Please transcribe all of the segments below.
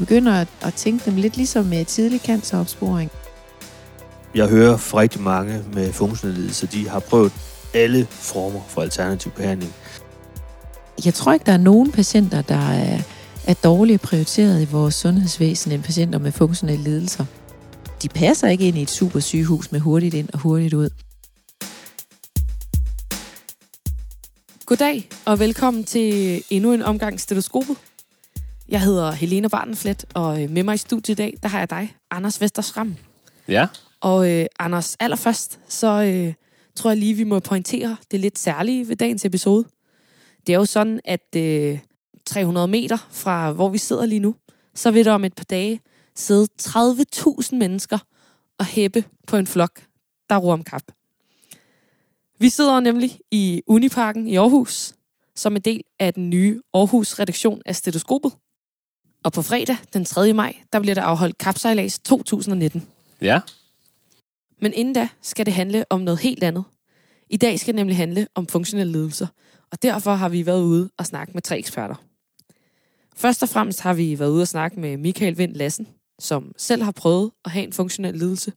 begynder at, at tænke dem lidt ligesom med tidlig canceropsporing. Jeg hører fra rigtig mange med funktionelle lidelser, de har prøvet alle former for alternativ behandling. Jeg tror ikke, der er nogen patienter, der er, er dårligt prioriteret i vores sundhedsvæsen end patienter med funktionelle lidelser. De passer ikke ind i et super sygehus med hurtigt ind og hurtigt ud. Goddag og velkommen til endnu en omgang stetoskopet. Jeg hedder Helena Bartenflet, og øh, med mig i studiet i dag, der har jeg dig, Anders Vesterskram. Ja. Og øh, Anders, allerførst, så øh, tror jeg lige, vi må pointere det lidt særlige ved dagens episode. Det er jo sådan, at øh, 300 meter fra, hvor vi sidder lige nu, så vil der om et par dage sidde 30.000 mennesker og hæppe på en flok, der roer om kap. Vi sidder nemlig i Uniparken i Aarhus, som en del af den nye Aarhus-redaktion af Stetoskopet. Og på fredag, den 3. maj, der bliver der afholdt Kapsejlads 2019. Ja. Men inden da skal det handle om noget helt andet. I dag skal det nemlig handle om funktionelle lidelser, og derfor har vi været ude og snakke med tre eksperter. Først og fremmest har vi været ude og snakke med Michael Vind Lassen, som selv har prøvet at have en funktionel lidelse,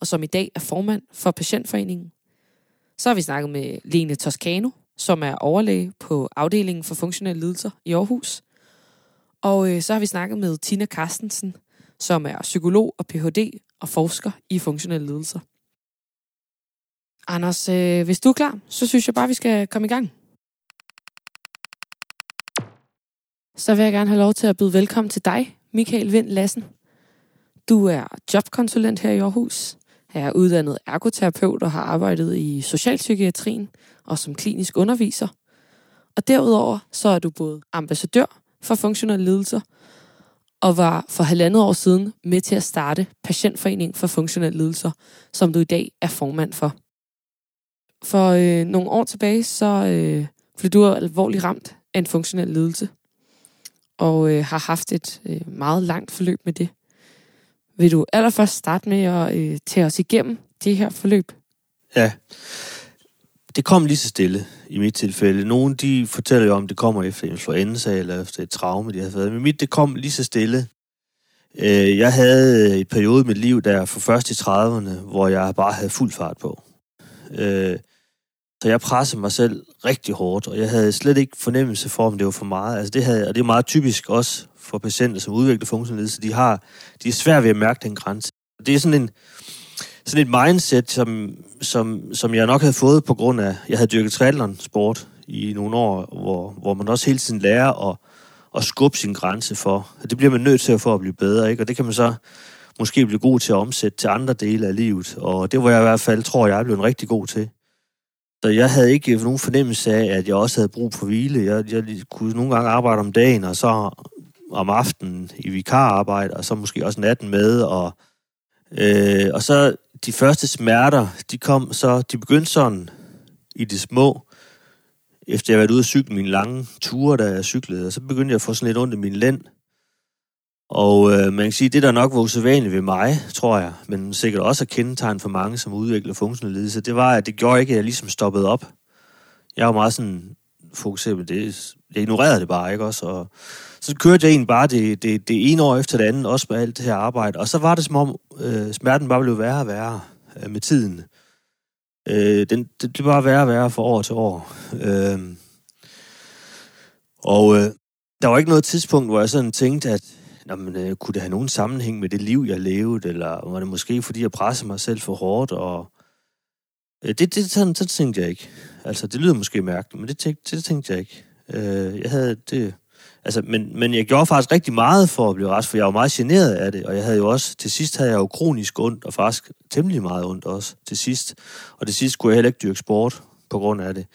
og som i dag er formand for Patientforeningen. Så har vi snakket med Lene Toscano, som er overlæge på afdelingen for funktionelle lidelser i Aarhus. Og øh, så har vi snakket med Tina Carstensen, som er psykolog og Ph.D. og forsker i funktionelle ledelser. Anders, øh, hvis du er klar, så synes jeg bare, vi skal komme i gang. Så vil jeg gerne have lov til at byde velkommen til dig, Michael Vind Lassen. Du er jobkonsulent her i Aarhus, er uddannet ergoterapeut og har arbejdet i socialpsykiatrien og som klinisk underviser. Og derudover så er du både ambassadør for funktionelle lidelser og var for halvandet år siden med til at starte Patientforeningen for Funktionelle Lidelser, som du i dag er formand for. For øh, nogle år tilbage, så øh, blev du alvorligt ramt af en funktionel lidelse, og øh, har haft et øh, meget langt forløb med det. Vil du allerførst starte med at øh, tage os igennem det her forløb? Ja, det kom lige så stille i mit tilfælde. Nogle de fortæller jo om, det kommer efter influenza eller efter et traume, de har været. Men mit, det kom lige så stille. Øh, jeg havde et periode i mit liv, der for først i 30'erne, hvor jeg bare havde fuld fart på. Øh, så jeg pressede mig selv rigtig hårdt, og jeg havde slet ikke fornemmelse for, om det var for meget. Altså det havde, og det er meget typisk også for patienter, som udvikler funktionalitet, de har, de er svært ved at mærke den grænse. Det er sådan en, sådan et mindset, som, som, som jeg nok havde fået på grund af, jeg havde dyrket triathlon sport i nogle år, hvor, hvor man også hele tiden lærer at, at skubbe sin grænse for. Det bliver man nødt til at få at blive bedre, ikke? og det kan man så måske blive god til at omsætte til andre dele af livet. Og det var jeg i hvert fald, tror jeg, blev en rigtig god til. Så jeg havde ikke nogen fornemmelse af, at jeg også havde brug for hvile. Jeg, jeg kunne nogle gange arbejde om dagen, og så om aftenen i vikararbejde, og så måske også natten med, og, øh, og så de første smerter, de kom så, de begyndte sådan i det små, efter jeg havde været ude at cykle mine lange ture, da jeg cyklede, og så begyndte jeg at få sådan lidt ondt i min lænd. Og øh, man kan sige, det der nok var usædvanligt ved mig, tror jeg, men sikkert også er kendetegn for mange, som udvikler funktionelle lidelse, det var, at det gjorde ikke, at jeg ligesom stoppede op. Jeg var meget sådan fokuseret på det. Jeg ignorerede det bare, ikke også? Og så kørte jeg egentlig bare det, det, det ene år efter det andet, også med alt det her arbejde. Og så var det som om, øh, smerten bare blev værre og værre øh, med tiden. Øh, den, det blev bare værre og værre fra år til år. Øh, og øh, der var ikke noget tidspunkt, hvor jeg sådan tænkte, at jamen, øh, kunne det have nogen sammenhæng med det liv, jeg levede, eller var det måske, fordi jeg pressede mig selv for hårdt, og øh, det, det, sådan, sådan tænkte jeg ikke. Altså, det lyder måske mærkeligt, men det, tænkte, det tænkte jeg ikke. Øh, jeg havde det... Altså, men, men jeg gjorde faktisk rigtig meget for at blive rask, for jeg var meget generet af det, og jeg havde jo også, til sidst havde jeg jo kronisk ondt, og faktisk temmelig meget ondt også til sidst. Og til sidst kunne jeg heller ikke dyrke sport på grund af det.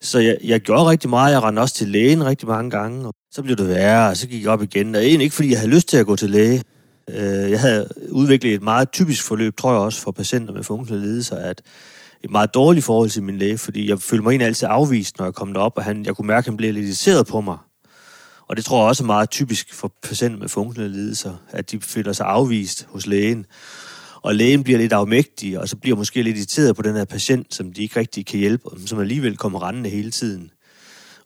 Så jeg, jeg gjorde rigtig meget. Jeg rendte også til lægen rigtig mange gange. Og så blev det værre, og så gik jeg op igen. Og egentlig ikke, fordi jeg havde lyst til at gå til læge. Øh, jeg havde udviklet et meget typisk forløb, tror jeg også, for patienter med funktionelle lidelser, at et meget dårligt forhold til min læge, fordi jeg følte mig egentlig altid afvist, når jeg kom derop, og han, jeg kunne mærke, at han blev lidt irriteret på mig. Og det tror jeg også er meget typisk for patienter med funktionelle lidelser, at de føler sig afvist hos lægen. Og lægen bliver lidt afmægtig, og så bliver måske lidt irriteret på den her patient, som de ikke rigtig kan hjælpe, som alligevel kommer rendende hele tiden.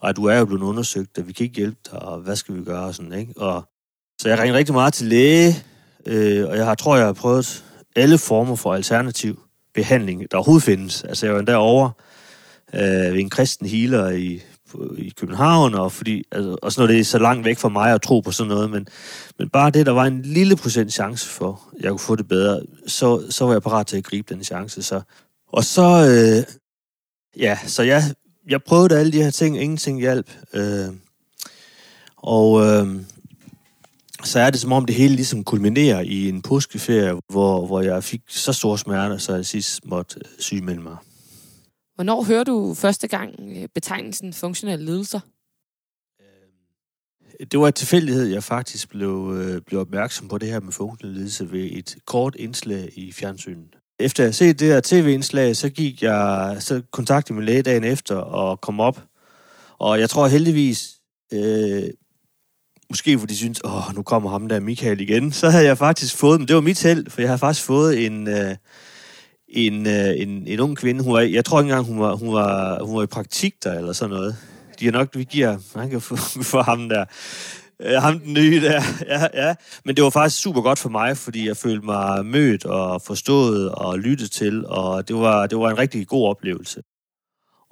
Og at du er jo blevet undersøgt, og vi kan ikke hjælpe dig, og hvad skal vi gøre, og sådan, ikke? Og Så jeg ringer rigtig meget til læge, øh, og jeg har, tror, jeg har prøvet alle former for alternativ behandling, der overhovedet findes. Altså jeg var endda over øh, ved en kristen healer i, i København, og, fordi, altså, og sådan noget, det er så langt væk fra mig at tro på sådan noget, men, men bare det, der var en lille procent chance for, at jeg kunne få det bedre, så, så var jeg parat til at gribe den chance. Så. Og så, øh, ja, så jeg, jeg prøvede alle de her ting, ingenting hjalp. Øh, og øh, så er det som om det hele ligesom kulminerer i en påskeferie, hvor, hvor jeg fik så store smerter, så jeg sidst måtte sygemelde mig. Hvornår hører du første gang øh, betegnelsen funktionelle lidelser? Det var et tilfældighed, jeg faktisk blev, øh, blev opmærksom på det her med funktionel lidelse ved et kort indslag i fjernsynet. Efter jeg set det her tv-indslag, så gik jeg så kontaktede min læge dagen efter og kom op. Og jeg tror heldigvis, øh, måske fordi de synes, åh, nu kommer ham der Michael igen, så havde jeg faktisk fået, men det var mit held, for jeg har faktisk fået en, øh, en, øh, en, en ung kvinde. Hun var, jeg tror ikke engang, hun var, hun, var, hun var i praktik der, eller sådan noget. De er nok, vi giver, man kan få, for ham der. Øh, ham den nye der. Ja, ja. Men det var faktisk super godt for mig, fordi jeg følte mig mødt og forstået og lyttet til, og det var, det var en rigtig god oplevelse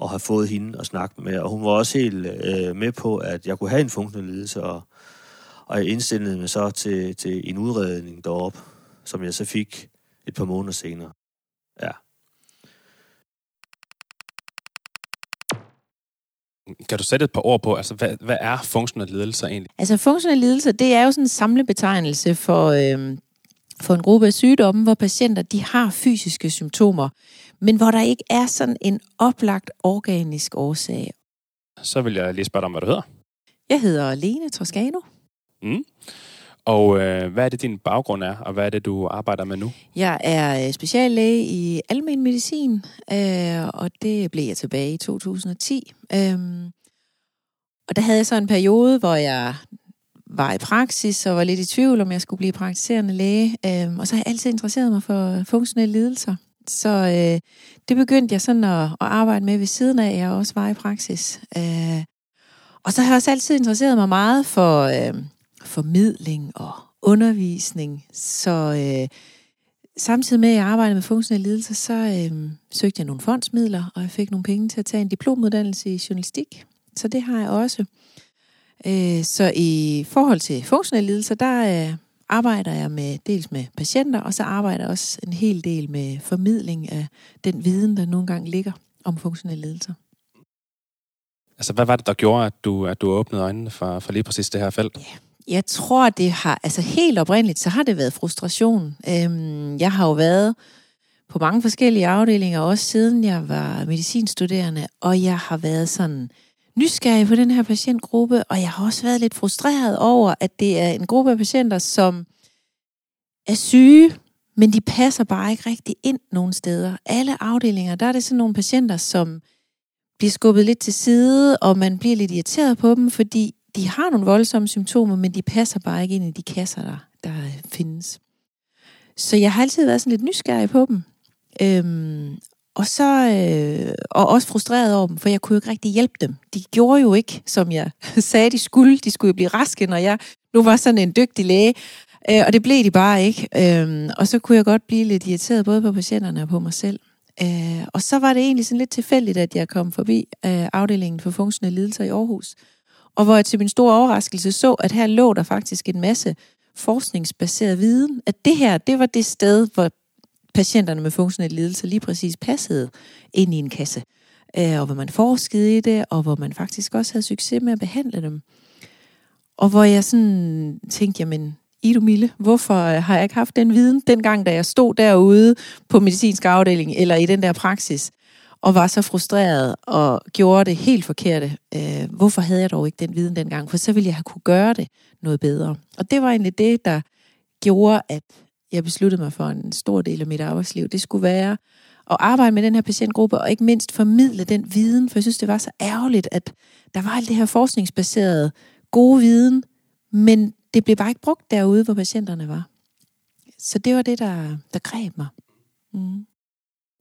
at have fået hende at snakke med. Og hun var også helt øh, med på, at jeg kunne have en funktionel lidelse, og, og jeg indstillede mig så til, til en udredning deroppe, som jeg så fik et par måneder senere. Ja. Kan du sætte et par ord på, altså hvad, hvad er funktionelle lidelser egentlig? Altså funktionelle lidelser, det er jo sådan en samlebetegnelse for, øhm, for en gruppe af sygdomme, hvor patienter de har fysiske symptomer, men hvor der ikke er sådan en oplagt organisk årsag. Så vil jeg lige spørge dig om, hvad du hedder. Jeg hedder Lene Toscano. Mm. Og øh, hvad er det, din baggrund er, og hvad er det, du arbejder med nu? Jeg er øh, speciallæge i almen medicin, øh, og det blev jeg tilbage i 2010. Øh, og der havde jeg så en periode, hvor jeg var i praksis og var lidt i tvivl, om jeg skulle blive praktiserende læge. Øh, og så har jeg altid interesseret mig for funktionelle lidelser. Så øh, det begyndte jeg sådan at, at arbejde med ved siden af, at jeg også var i praksis. Øh, og så har jeg også altid interesseret mig meget for øh, formidling og undervisning. Så øh, samtidig med, at jeg arbejdede med funktionelle lidelser, så øh, søgte jeg nogle fondsmidler, og jeg fik nogle penge til at tage en diplomuddannelse i journalistik. Så det har jeg også. Øh, så i forhold til funktionelle lidelser, der øh, arbejder jeg med dels med patienter, og så arbejder jeg også en hel del med formidling af den viden, der nogle gange ligger om funktionelle lidelser. Altså, hvad var det, der gjorde, at du, at du åbnede øjnene for, for lige præcis det her felt? Ja. Jeg tror, det har, altså helt oprindeligt, så har det været frustration. Øhm, jeg har jo været på mange forskellige afdelinger, også siden jeg var medicinstuderende, og jeg har været sådan nysgerrig på den her patientgruppe, og jeg har også været lidt frustreret over, at det er en gruppe af patienter, som er syge, men de passer bare ikke rigtig ind nogen steder. Alle afdelinger, der er det sådan nogle patienter, som bliver skubbet lidt til side, og man bliver lidt irriteret på dem, fordi de har nogle voldsomme symptomer, men de passer bare ikke ind i de kasser, der, der findes. Så jeg har altid været sådan lidt nysgerrig på dem. Øhm, og så øh, og også frustreret over dem, for jeg kunne jo ikke rigtig hjælpe dem. De gjorde jo ikke, som jeg sagde, de skulle. De skulle jo blive raske, når jeg nu var sådan en dygtig læge. Øh, og det blev de bare ikke. Øh, og så kunne jeg godt blive lidt irriteret både på patienterne og på mig selv. Øh, og så var det egentlig sådan lidt tilfældigt, at jeg kom forbi øh, afdelingen for funktionelle lidelser i Aarhus. Og hvor jeg til min store overraskelse så, at her lå der faktisk en masse forskningsbaseret viden, at det her, det var det sted, hvor patienterne med funktionelle lidelser lige præcis passede ind i en kasse. Øh, og hvor man forskede i det, og hvor man faktisk også havde succes med at behandle dem. Og hvor jeg sådan tænkte, jamen, Ido Mille, hvorfor har jeg ikke haft den viden, dengang da jeg stod derude på medicinsk afdeling, eller i den der praksis, og var så frustreret og gjorde det helt forkerte. Øh, hvorfor havde jeg dog ikke den viden dengang? For så ville jeg have kunne gøre det noget bedre. Og det var egentlig det, der gjorde, at jeg besluttede mig for en stor del af mit arbejdsliv. Det skulle være at arbejde med den her patientgruppe, og ikke mindst formidle den viden, for jeg synes, det var så ærgerligt, at der var alt det her forskningsbaserede gode viden, men det blev bare ikke brugt derude, hvor patienterne var. Så det var det, der, der greb mig. Mm.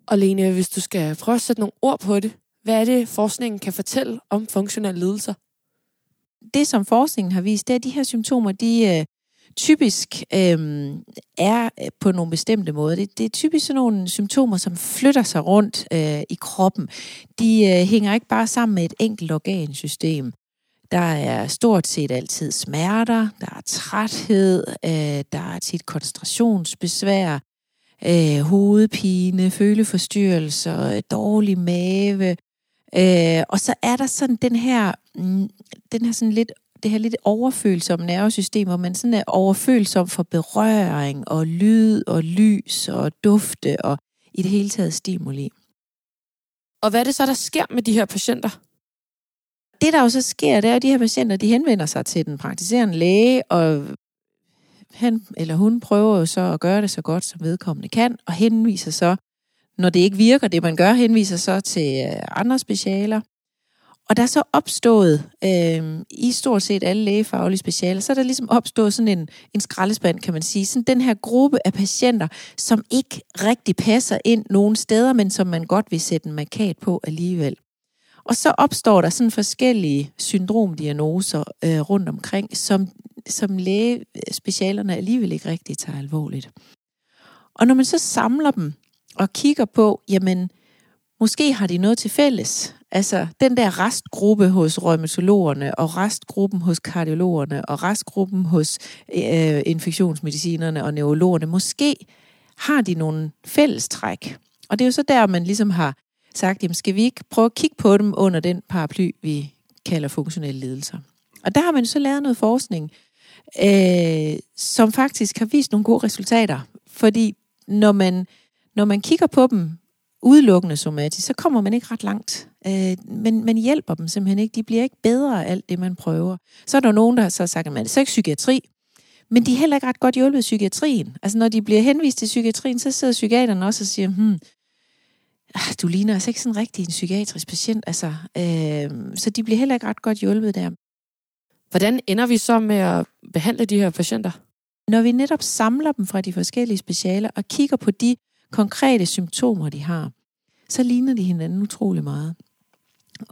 Og Lene, hvis du skal prøve at sætte nogle ord på det, hvad er det, forskningen kan fortælle om funktionelle lidelser? Det, som forskningen har vist, det er, at de her symptomer, de, øh, typisk øh, er øh, på nogle bestemte måder. Det, det er typisk sådan nogle symptomer, som flytter sig rundt øh, i kroppen. De øh, hænger ikke bare sammen med et enkelt organsystem. Der er stort set altid smerter, der er træthed, øh, der er tit koncentrationsbesvær, øh, hovedpine, føleforstyrrelser, dårlig mave. Øh, og så er der sådan den her, mm, den her sådan lidt det her lidt overfølsomme nervesystem, hvor man sådan er overfølsom for berøring og lyd og lys og dufte og i det hele taget stimuli. Og hvad er det så, der sker med de her patienter? Det, der jo så sker, det er, at de her patienter, de henvender sig til den praktiserende læge, og han eller hun prøver jo så at gøre det så godt, som vedkommende kan, og henviser så, når det ikke virker, det man gør, henviser så til øh, andre specialer. Og der er så opstået, øh, i stort set alle lægefaglige specialer, så er der ligesom opstået sådan en, en skraldespand, kan man sige. Sådan den her gruppe af patienter, som ikke rigtig passer ind nogen steder, men som man godt vil sætte en markat på alligevel. Og så opstår der sådan forskellige syndromdiagnoser øh, rundt omkring, som, som lægespecialerne øh, alligevel ikke rigtig tager alvorligt. Og når man så samler dem og kigger på, jamen, måske har de noget til fælles. Altså den der restgruppe hos rheumatologerne, og restgruppen hos kardiologerne, og restgruppen hos øh, infektionsmedicinerne og neurologerne, måske har de nogle fællestræk. Og det er jo så der, man ligesom har sagt, jamen skal vi ikke prøve at kigge på dem under den paraply, vi kalder funktionelle lidelser. Og der har man så lavet noget forskning, øh, som faktisk har vist nogle gode resultater. Fordi når man, når man kigger på dem udelukkende somatisk, så kommer man ikke ret langt. Øh, men man hjælper dem simpelthen ikke. De bliver ikke bedre af alt det, man prøver. Så er der nogen, der har så sagt, at man er så ikke psykiatri. Men de er heller ikke ret godt hjulpet i psykiatrien. Altså når de bliver henvist til psykiatrien, så sidder psykiaterne også og siger, hmm, ah, du ligner altså ikke sådan rigtig en psykiatrisk patient. Altså, øh, så de bliver heller ikke ret godt hjulpet der. Hvordan ender vi så med at behandle de her patienter? Når vi netop samler dem fra de forskellige specialer og kigger på de konkrete symptomer, de har, så ligner de hinanden utrolig meget.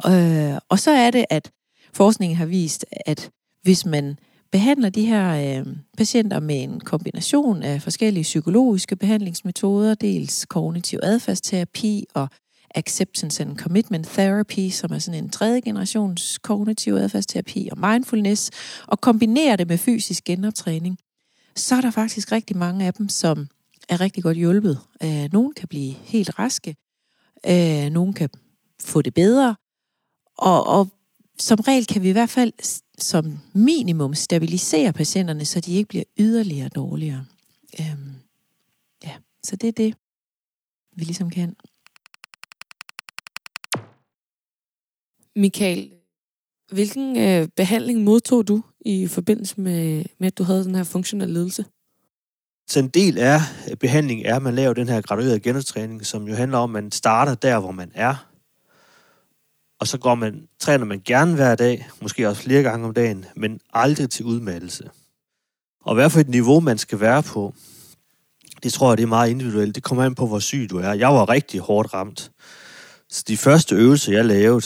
Øh, og så er det, at forskningen har vist, at hvis man behandler de her øh, patienter med en kombination af forskellige psykologiske behandlingsmetoder, dels kognitiv adfærdsterapi og acceptance and commitment therapy, som er sådan en tredje generations kognitiv adfærdsterapi og mindfulness, og kombinerer det med fysisk genoptræning, så er der faktisk rigtig mange af dem, som er rigtig godt hjulpet. Øh, nogle kan blive helt raske, øh, nogle kan få det bedre, og, og som regel kan vi i hvert fald som minimum stabilisere patienterne, så de ikke bliver yderligere dårligere. Øhm, ja, så det er det, vi ligesom kan. Michael, hvilken øh, behandling modtog du i forbindelse med, med, at du havde den her funktionelle ledelse? Så en del af behandlingen er, at man laver den her graduerede genoptræning, som jo handler om, at man starter der, hvor man er, og så går man, træner man gerne hver dag, måske også flere gange om dagen, men aldrig til udmattelse. Og hvad for et niveau man skal være på, det tror jeg, det er meget individuelt. Det kommer an på, hvor syg du er. Jeg var rigtig hårdt ramt. Så de første øvelser, jeg lavede,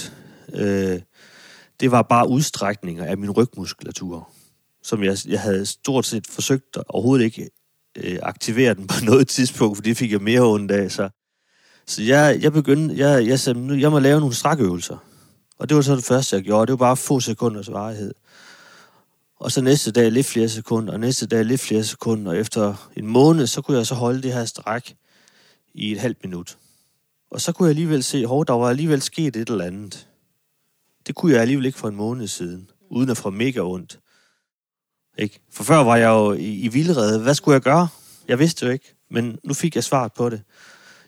øh, det var bare udstrækninger af min rygmuskulatur, som jeg, jeg havde stort set forsøgt at overhovedet ikke øh, aktivere den på noget tidspunkt, for det fik jeg mere ondt af. Så, så jeg, jeg begyndte, jeg, jeg sagde, nu, jeg må lave nogle strækøvelser. Og det var så det første, jeg gjorde. Det var bare få sekunders varighed. Og så næste dag lidt flere sekunder, og næste dag lidt flere sekunder. Og efter en måned, så kunne jeg så holde det her stræk i et halvt minut. Og så kunne jeg alligevel se, at der var alligevel sket et eller andet. Det kunne jeg alligevel ikke for en måned siden, uden at få mega ondt. Ikke? For før var jeg jo i, i vildrede. Hvad skulle jeg gøre? Jeg vidste jo ikke, men nu fik jeg svaret på det.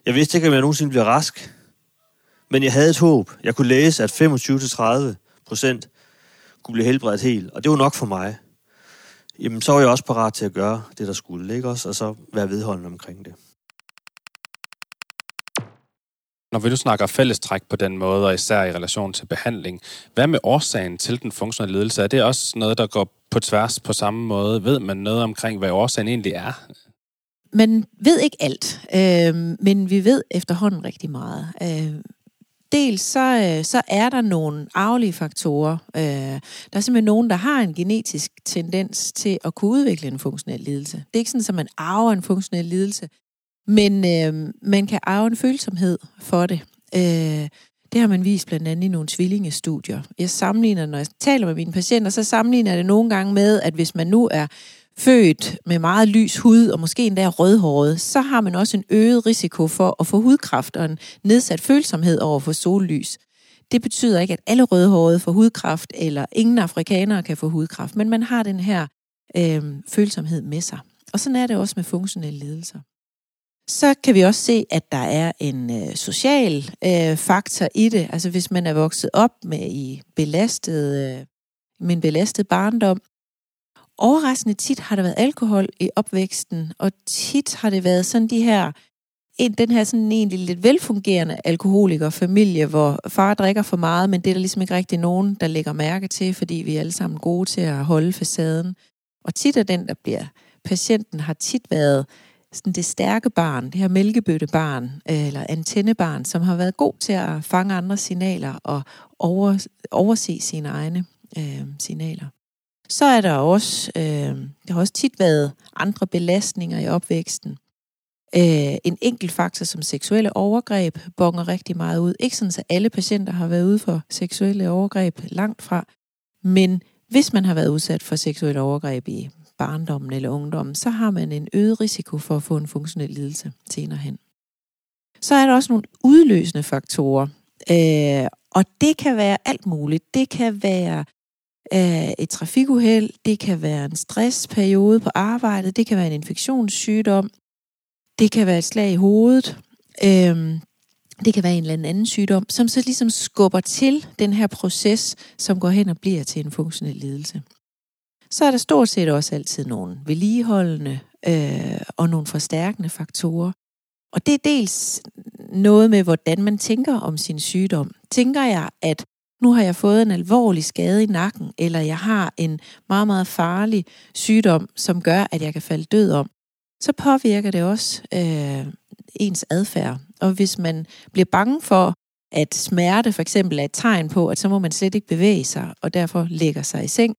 Jeg vidste ikke, om jeg nogensinde bliver rask. Men jeg havde et håb. Jeg kunne læse, at 25-30 procent kunne blive helbredt helt, og det var nok for mig. Jamen, så var jeg også parat til at gøre det, der skulle, ikke også? Og så være vedholdende omkring det. Når vi nu snakker fællestræk på den måde, og især i relation til behandling, hvad med årsagen til den funktionelle lidelse? Er det også noget, der går på tværs på samme måde? Ved man noget omkring, hvad årsagen egentlig er? Man ved ikke alt, øh, men vi ved efterhånden rigtig meget. Øh, dels så, øh, så er der nogle arvelige faktorer. Øh, der er simpelthen nogen, der har en genetisk tendens til at kunne udvikle en funktionel lidelse. Det er ikke sådan, at man arver en funktionel lidelse, men øh, man kan arve en følsomhed for det. Øh, det har man vist blandt andet i nogle tvillingestudier. Jeg sammenligner, når jeg taler med mine patienter, så sammenligner jeg det nogle gange med, at hvis man nu er født med meget lys hud, og måske endda rødhåret, så har man også en øget risiko for at få hudkræft og en nedsat følsomhed over for sollys. Det betyder ikke, at alle rødhårede får hudkræft, eller ingen afrikanere kan få hudkræft, men man har den her øh, følsomhed med sig. Og sådan er det også med funktionelle lidelser. Så kan vi også se, at der er en øh, social øh, faktor i det. Altså hvis man er vokset op med i belastet, øh, med en belastet barndom, overraskende tit har der været alkohol i opvæksten, og tit har det været sådan de her, en, den her sådan egentlig lidt velfungerende alkoholikerfamilie, hvor far drikker for meget, men det er der ligesom ikke rigtig nogen, der lægger mærke til, fordi vi er alle sammen gode til at holde facaden. Og tit er den, der bliver patienten, har tit været sådan det stærke barn, det her mælkebøttebarn, øh, eller antennebarn, som har været god til at fange andre signaler og over, overse sine egne øh, signaler. Så er der også, øh, der har også tit været andre belastninger i opvæksten. Øh, en enkelt faktor som seksuelle overgreb bonger rigtig meget ud. Ikke sådan, at alle patienter har været ude for seksuelle overgreb langt fra, men hvis man har været udsat for seksuelle overgreb i barndommen eller ungdommen, så har man en øget risiko for at få en funktionel lidelse senere hen. Så er der også nogle udløsende faktorer, øh, og det kan være alt muligt. Det kan være af et trafikuheld, det kan være en stressperiode på arbejdet, det kan være en infektionssygdom, det kan være et slag i hovedet, øhm, det kan være en eller anden sygdom, som så ligesom skubber til den her proces, som går hen og bliver til en funktionel lidelse. Så er der stort set også altid nogle vedligeholdende øh, og nogle forstærkende faktorer. Og det er dels noget med, hvordan man tænker om sin sygdom. Tænker jeg, at nu har jeg fået en alvorlig skade i nakken, eller jeg har en meget, meget farlig sygdom, som gør, at jeg kan falde død om, så påvirker det også øh, ens adfærd. Og hvis man bliver bange for, at smerte for eksempel er et tegn på, at så må man slet ikke bevæge sig, og derfor lægger sig i seng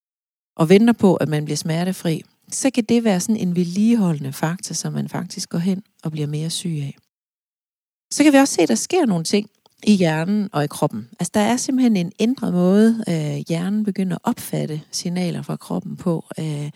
og venter på, at man bliver smertefri, så kan det være sådan en vedligeholdende faktor, som man faktisk går hen og bliver mere syg af. Så kan vi også se, at der sker nogle ting, i hjernen og i kroppen. Altså der er simpelthen en ændret måde, øh, hjernen begynder at opfatte signaler fra kroppen på. Øh,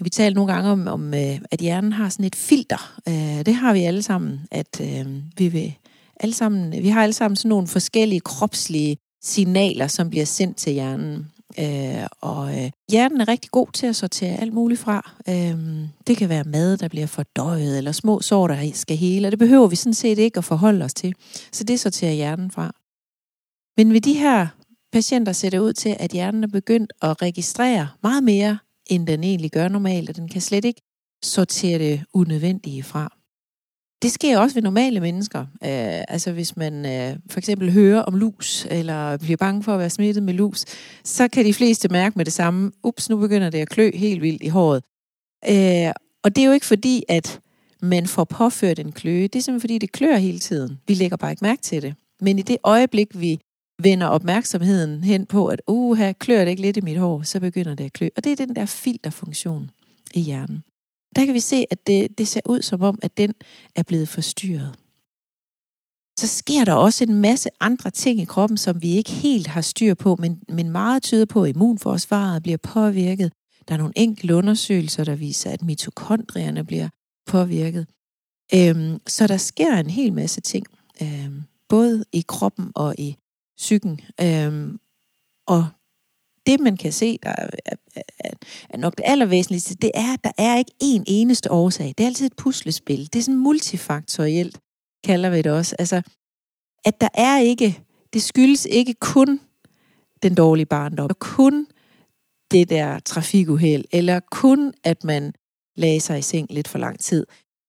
vi taler nogle gange om, om øh, at hjernen har sådan et filter. Øh, det har vi alle sammen, at øh, vi vil alle sammen, vi har alle sammen sådan nogle forskellige kropslige signaler, som bliver sendt til hjernen. Øh, og øh, hjernen er rigtig god til at sortere alt muligt fra. Øh, det kan være mad, der bliver fordøjet, eller små sår, der skal hele, og det behøver vi sådan set ikke at forholde os til. Så det sorterer hjernen fra. Men ved de her patienter ser det ud til, at hjernen er begyndt at registrere meget mere, end den egentlig gør normalt, og den kan slet ikke sortere det unødvendige fra. Det sker også ved normale mennesker. Øh, altså hvis man øh, for eksempel hører om lus, eller bliver bange for at være smittet med lus, så kan de fleste mærke med det samme, ups, nu begynder det at klø helt vildt i håret. Øh, og det er jo ikke fordi, at man får påført en kløe. Det er simpelthen fordi, det klør hele tiden. Vi lægger bare ikke mærke til det. Men i det øjeblik, vi vender opmærksomheden hen på, at uha, klør det ikke lidt i mit hår, så begynder det at klø. Og det er den der filterfunktion i hjernen der kan vi se, at det, det ser ud som om, at den er blevet forstyrret. Så sker der også en masse andre ting i kroppen, som vi ikke helt har styr på, men, men meget tyder på, at immunforsvaret bliver påvirket. Der er nogle enkelte undersøgelser, der viser, at mitokondrierne bliver påvirket. Øhm, så der sker en hel masse ting, øhm, både i kroppen og i psyken. Øhm, og det, man kan se, der er, er, er nok det allervæsentligste, det er, at der er ikke én eneste årsag. Det er altid et puslespil. Det er sådan multifaktorielt, kalder vi det også. Altså, at der er ikke, det skyldes ikke kun den dårlige barndom, og kun det der trafikuheld, eller kun, at man lagde sig i seng lidt for lang tid.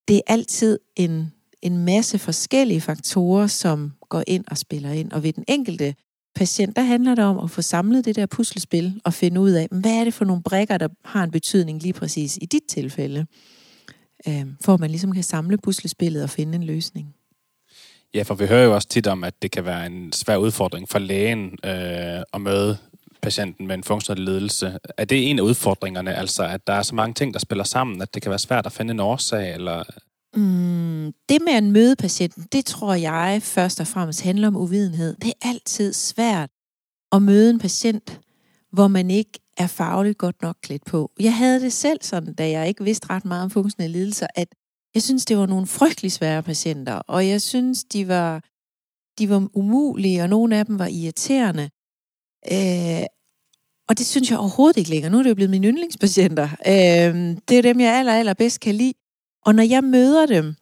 Det er altid en, en masse forskellige faktorer, som går ind og spiller ind. Og ved den enkelte patient, der handler det om at få samlet det der puslespil og finde ud af, hvad er det for nogle brækker, der har en betydning lige præcis i dit tilfælde, øh, for at man ligesom kan samle puslespillet og finde en løsning. Ja, for vi hører jo også tit om, at det kan være en svær udfordring for lægen øh, at møde patienten med en funktionel ledelse. Er det en af udfordringerne, altså at der er så mange ting, der spiller sammen, at det kan være svært at finde en årsag? Eller... Mm, det med at møde patienten, det tror jeg først og fremmest handler om uvidenhed. Det er altid svært at møde en patient, hvor man ikke er fagligt godt nok klædt på. Jeg havde det selv sådan, da jeg ikke vidste ret meget om funktionelle lidelser, at jeg synes, det var nogle frygtelig svære patienter, og jeg synes, de var, de var umulige, og nogle af dem var irriterende. Øh, og det synes jeg overhovedet ikke længere. Nu er det jo blevet mine yndlingspatienter. Øh, det er dem, jeg aller, aller bedst kan lide. Og når jeg møder dem,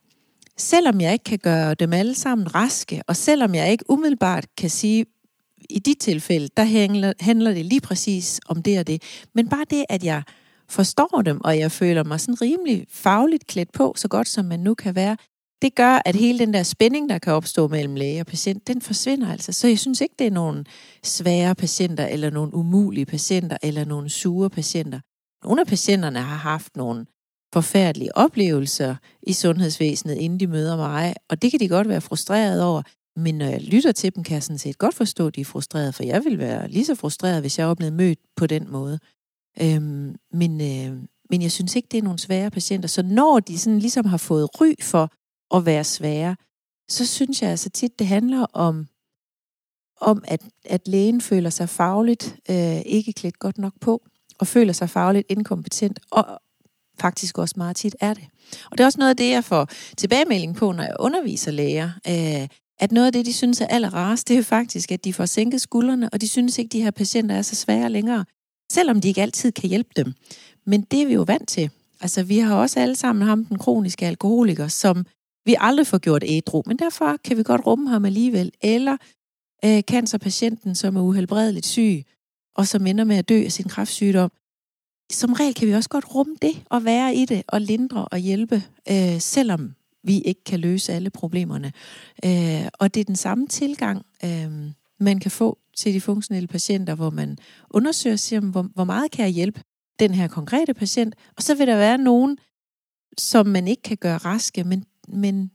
selvom jeg ikke kan gøre dem alle sammen raske, og selvom jeg ikke umiddelbart kan sige, i dit tilfælde, der handler, handler det lige præcis om det og det, men bare det, at jeg forstår dem, og jeg føler mig sådan rimelig fagligt klædt på, så godt som man nu kan være, det gør, at hele den der spænding, der kan opstå mellem læge og patient, den forsvinder altså. Så jeg synes ikke, det er nogle svære patienter, eller nogle umulige patienter, eller nogle sure patienter. Nogle af patienterne har haft nogle forfærdelige oplevelser i sundhedsvæsenet, inden de møder mig, og det kan de godt være frustreret over. Men når jeg lytter til dem, kan jeg sådan set godt forstå, at de er frustrerede, for jeg vil være lige så frustreret, hvis jeg var blevet mødt på den måde. Øhm, men, øh, men jeg synes ikke, det er nogle svære patienter. Så når de sådan ligesom har fået ry for at være svære, så synes jeg altså tit, det handler om, om at, at lægen føler sig fagligt øh, ikke klædt godt nok på, og føler sig fagligt inkompetent, og faktisk også meget tit er det. Og det er også noget af det, jeg får tilbagemelding på, når jeg underviser læger, øh, at noget af det, de synes er allerrarest, det er jo faktisk, at de får sænket skuldrene, og de synes ikke, at de her patienter er så svære længere selvom de ikke altid kan hjælpe dem. Men det er vi jo vant til. Altså, vi har også alle sammen ham, den kroniske alkoholiker, som vi aldrig får gjort ædru, men derfor kan vi godt rumme ham alligevel. Eller øh, cancerpatienten, som er uhelbredeligt syg, og som ender med at dø af sin kræftsygdom. Som regel kan vi også godt rumme det, og være i det, og lindre og hjælpe, øh, selvom vi ikke kan løse alle problemerne. Øh, og det er den samme tilgang, øh, man kan få til de funktionelle patienter, hvor man undersøger sig, hvor, hvor meget kan jeg hjælpe den her konkrete patient, og så vil der være nogen, som man ikke kan gøre raske, men, men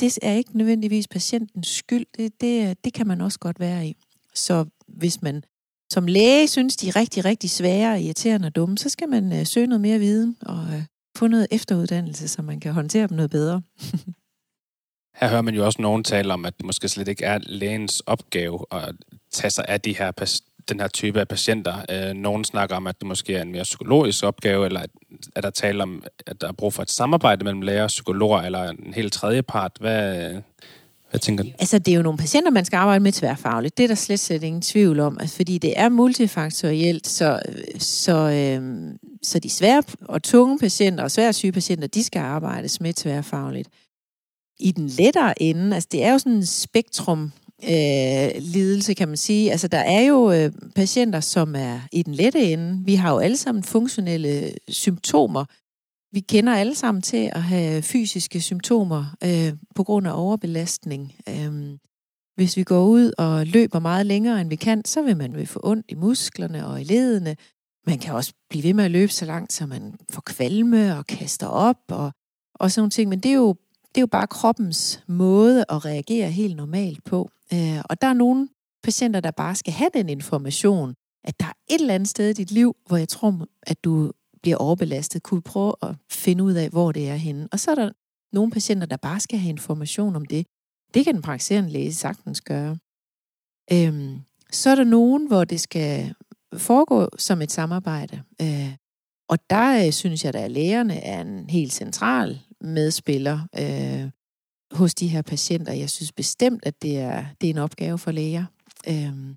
det er ikke nødvendigvis patientens skyld. Det, det, det kan man også godt være i. Så hvis man som læge synes, de er rigtig, rigtig svære, irriterende og dumme, så skal man øh, søge noget mere viden og øh, få noget efteruddannelse, så man kan håndtere dem noget bedre. Her hører man jo også nogen tale om, at det måske slet ikke er lægens opgave at tage sig af de her, den her type af patienter. Øh, nogen snakker om, at det måske er en mere psykologisk opgave, eller at der tale om, at der er brug for et samarbejde mellem læger og psykologer, eller en helt tredje part. Hvad, hvad tænker du? Altså, det er jo nogle patienter, man skal arbejde med tværfagligt. Det er der slet slet ingen tvivl om, altså, fordi det er multifaktorielt, så, så, øh, så de svære og tunge patienter og svære syge patienter, de skal arbejdes med tværfagligt i den lettere ende, altså det er jo sådan en spektrum øh, lidelse, kan man sige. Altså der er jo øh, patienter, som er i den lette ende. Vi har jo alle sammen funktionelle symptomer. Vi kender alle sammen til at have fysiske symptomer øh, på grund af overbelastning. Øh, hvis vi går ud og løber meget længere, end vi kan, så vil man vil få ondt i musklerne og i ledene. Man kan også blive ved med at løbe så langt, så man får kvalme og kaster op og, og sådan nogle ting. Men det er jo det er jo bare kroppens måde at reagere helt normalt på. Øh, og der er nogle patienter, der bare skal have den information, at der er et eller andet sted i dit liv, hvor jeg tror, at du bliver overbelastet. Kunne prøve at finde ud af, hvor det er henne. Og så er der nogle patienter, der bare skal have information om det. Det kan den praktiserende læge sagtens gøre. Øhm, så er der nogen, hvor det skal foregå som et samarbejde. Øh, og der øh, synes jeg, at lægerne er en helt central medspiller øh, hos de her patienter. Jeg synes bestemt, at det er, det er en opgave for læger. Øh,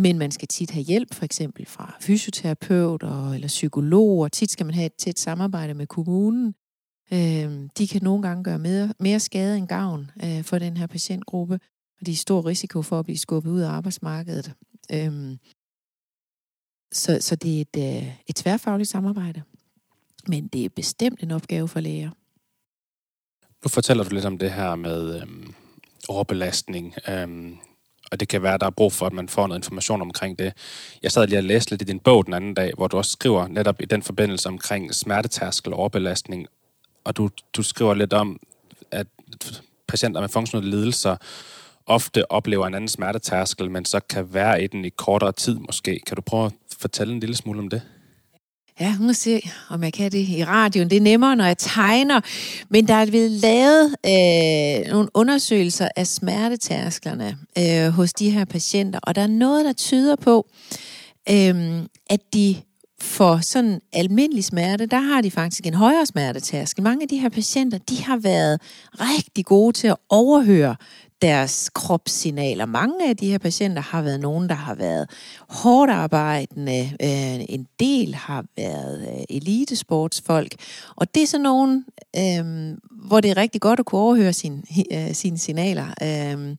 men man skal tit have hjælp, for eksempel fra fysioterapeuter eller psykologer. Tit skal man have et tæt samarbejde med kommunen. Øh, de kan nogle gange gøre mere, mere skade end gavn øh, for den her patientgruppe, og de er stor risiko for at blive skubbet ud af arbejdsmarkedet. Øh, så, så det er et, øh, et tværfagligt samarbejde. Men det er bestemt en opgave for læger. Nu fortæller du lidt om det her med øhm, overbelastning, øhm, og det kan være, at der er brug for, at man får noget information omkring det. Jeg sad lige og læste lidt i din bog den anden dag, hvor du også skriver netop i den forbindelse omkring smertetærskel og overbelastning, og du, du skriver lidt om, at patienter med funktionelle lidelser ofte oplever en anden smertetærskel, men så kan være i den i kortere tid måske. Kan du prøve at fortælle en lille smule om det? Ja, nu se, om jeg kan det i radioen. Det er nemmere, når jeg tegner. Men der er blevet lavet øh, nogle undersøgelser af smertetærsklerne øh, hos de her patienter, og der er noget, der tyder på, øh, at de for sådan almindelig smerte, der har de faktisk en højere smertetærskel. Mange af de her patienter, de har været rigtig gode til at overhøre deres kropssignaler. Mange af de her patienter har været nogen, der har været hårdt arbejdende. Øh, en del har været øh, elitesportsfolk. Og det er sådan nogen, øh, hvor det er rigtig godt at kunne overhøre sin, øh, sine signaler. Øh,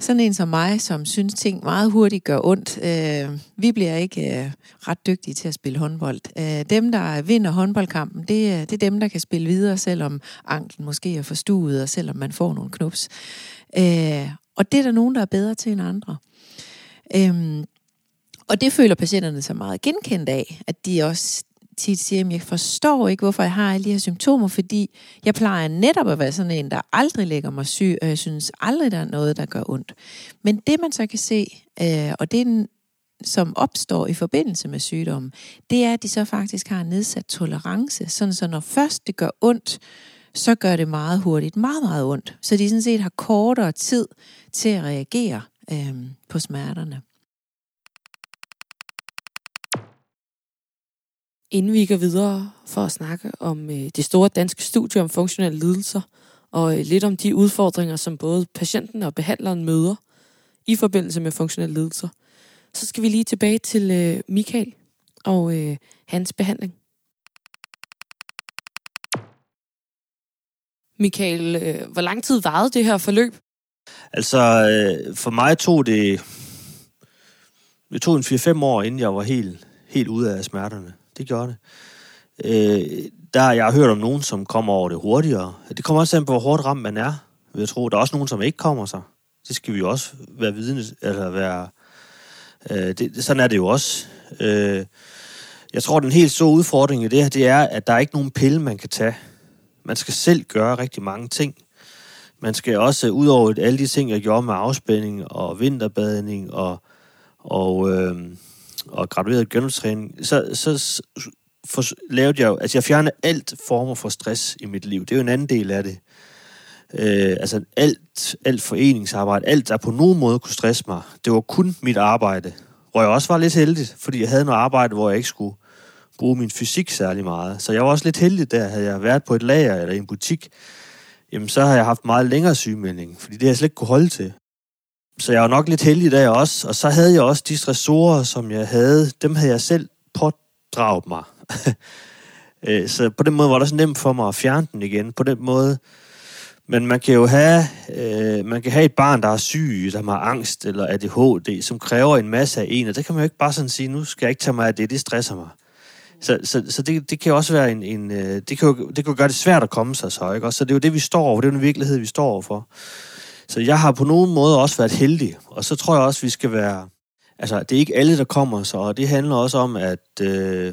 sådan en som mig, som synes ting meget hurtigt gør ondt. Øh, vi bliver ikke øh, ret dygtige til at spille håndbold. Øh, dem, der vinder håndboldkampen, det, øh, det er dem, der kan spille videre, selvom anklen måske er forstuet, og selvom man får nogle knups. Øh, Øh, og det er der nogen, der er bedre til end andre. Øhm, og det føler patienterne sig meget genkendt af, at de også tit siger, at jeg forstår ikke, hvorfor jeg har alle de her symptomer, fordi jeg plejer netop at være sådan en, der aldrig lægger mig syg, og jeg synes aldrig, der er noget, der gør ondt. Men det man så kan se, øh, og det som opstår i forbindelse med sygdommen, det er, at de så faktisk har en nedsat tolerance, sådan så når først det gør ondt, så gør det meget hurtigt meget, meget ondt. Så de sådan set har kortere tid til at reagere øh, på smerterne. Inden vi går videre for at snakke om øh, det store danske studie om funktionelle lidelser, og øh, lidt om de udfordringer, som både patienten og behandleren møder i forbindelse med funktionelle lidelser, så skal vi lige tilbage til øh, Michael og øh, hans behandling. Michael, øh, hvor lang tid varede det her forløb? Altså, øh, for mig tog det... Det tog en 4-5 år, inden jeg var helt, helt ude af smerterne. Det gjorde det. Øh, der jeg har hørt om nogen, som kommer over det hurtigere. Det kommer også an på, hvor hårdt ramt man er, vil jeg tro. Der er også nogen, som ikke kommer sig. Det skal vi jo også være vidne, eller være... Øh, det, sådan er det jo også. Øh, jeg tror, den helt store udfordring i det her, det er, at der er ikke nogen pille, man kan tage. Man skal selv gøre rigtig mange ting. Man skal også, ud over alle de ting, jeg gjorde med afspænding og vinterbadning og, og, øh, og gradueret genoptræning, så, så for, lavede jeg jo, altså jeg fjernede alt former for stress i mit liv. Det er jo en anden del af det. Øh, altså alt, alt foreningsarbejde, alt der på nogen måde kunne stresse mig, det var kun mit arbejde. Hvor jeg også var lidt heldig, fordi jeg havde noget arbejde, hvor jeg ikke skulle bruge min fysik særlig meget. Så jeg var også lidt heldig der. Havde jeg været på et lager eller i en butik, jamen så har jeg haft meget længere sygemelding, fordi det har jeg slet ikke kunne holde til. Så jeg var nok lidt heldig der også. Og så havde jeg også de stressorer, som jeg havde, dem havde jeg selv pådraget mig. Øh, så på den måde var det så nemt for mig at fjerne den igen. På den måde. Men man kan jo have, øh, man kan have et barn, der er syg, der har angst eller ADHD, som kræver en masse af en, og det kan man jo ikke bare sådan sige, nu skal jeg ikke tage mig af det, det stresser mig. Så, så, så det, det kan også være en, en øh, det, kan jo, det kan jo gøre det svært at komme sig så, ikke? Og så det er jo det, vi står over, det er jo den virkelighed, vi står overfor. Så jeg har på nogen måde også været heldig, og så tror jeg også, vi skal være, altså det er ikke alle, der kommer så, og det handler også om, at øh,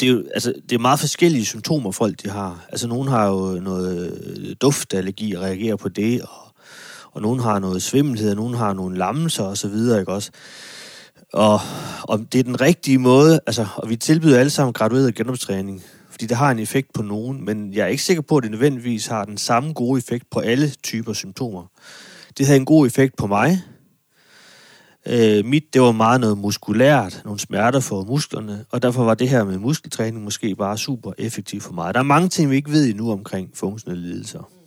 det, er jo, altså, det er meget forskellige symptomer, folk de har. Altså nogen har jo noget øh, duftallergi og reagerer på det, og, og nogen har noget svimmelhed, og nogen har nogle lammelser og så videre, ikke også? Og, og det er den rigtige måde, altså, og vi tilbyder alle sammen gradueret genoptræning, fordi det har en effekt på nogen, men jeg er ikke sikker på, at det nødvendigvis har den samme gode effekt på alle typer symptomer. Det havde en god effekt på mig. Øh, mit, det var meget noget muskulært, nogle smerter for musklerne, og derfor var det her med muskeltræning måske bare super effektivt for mig. Der er mange ting, vi ikke ved endnu omkring funktionelle lidelser.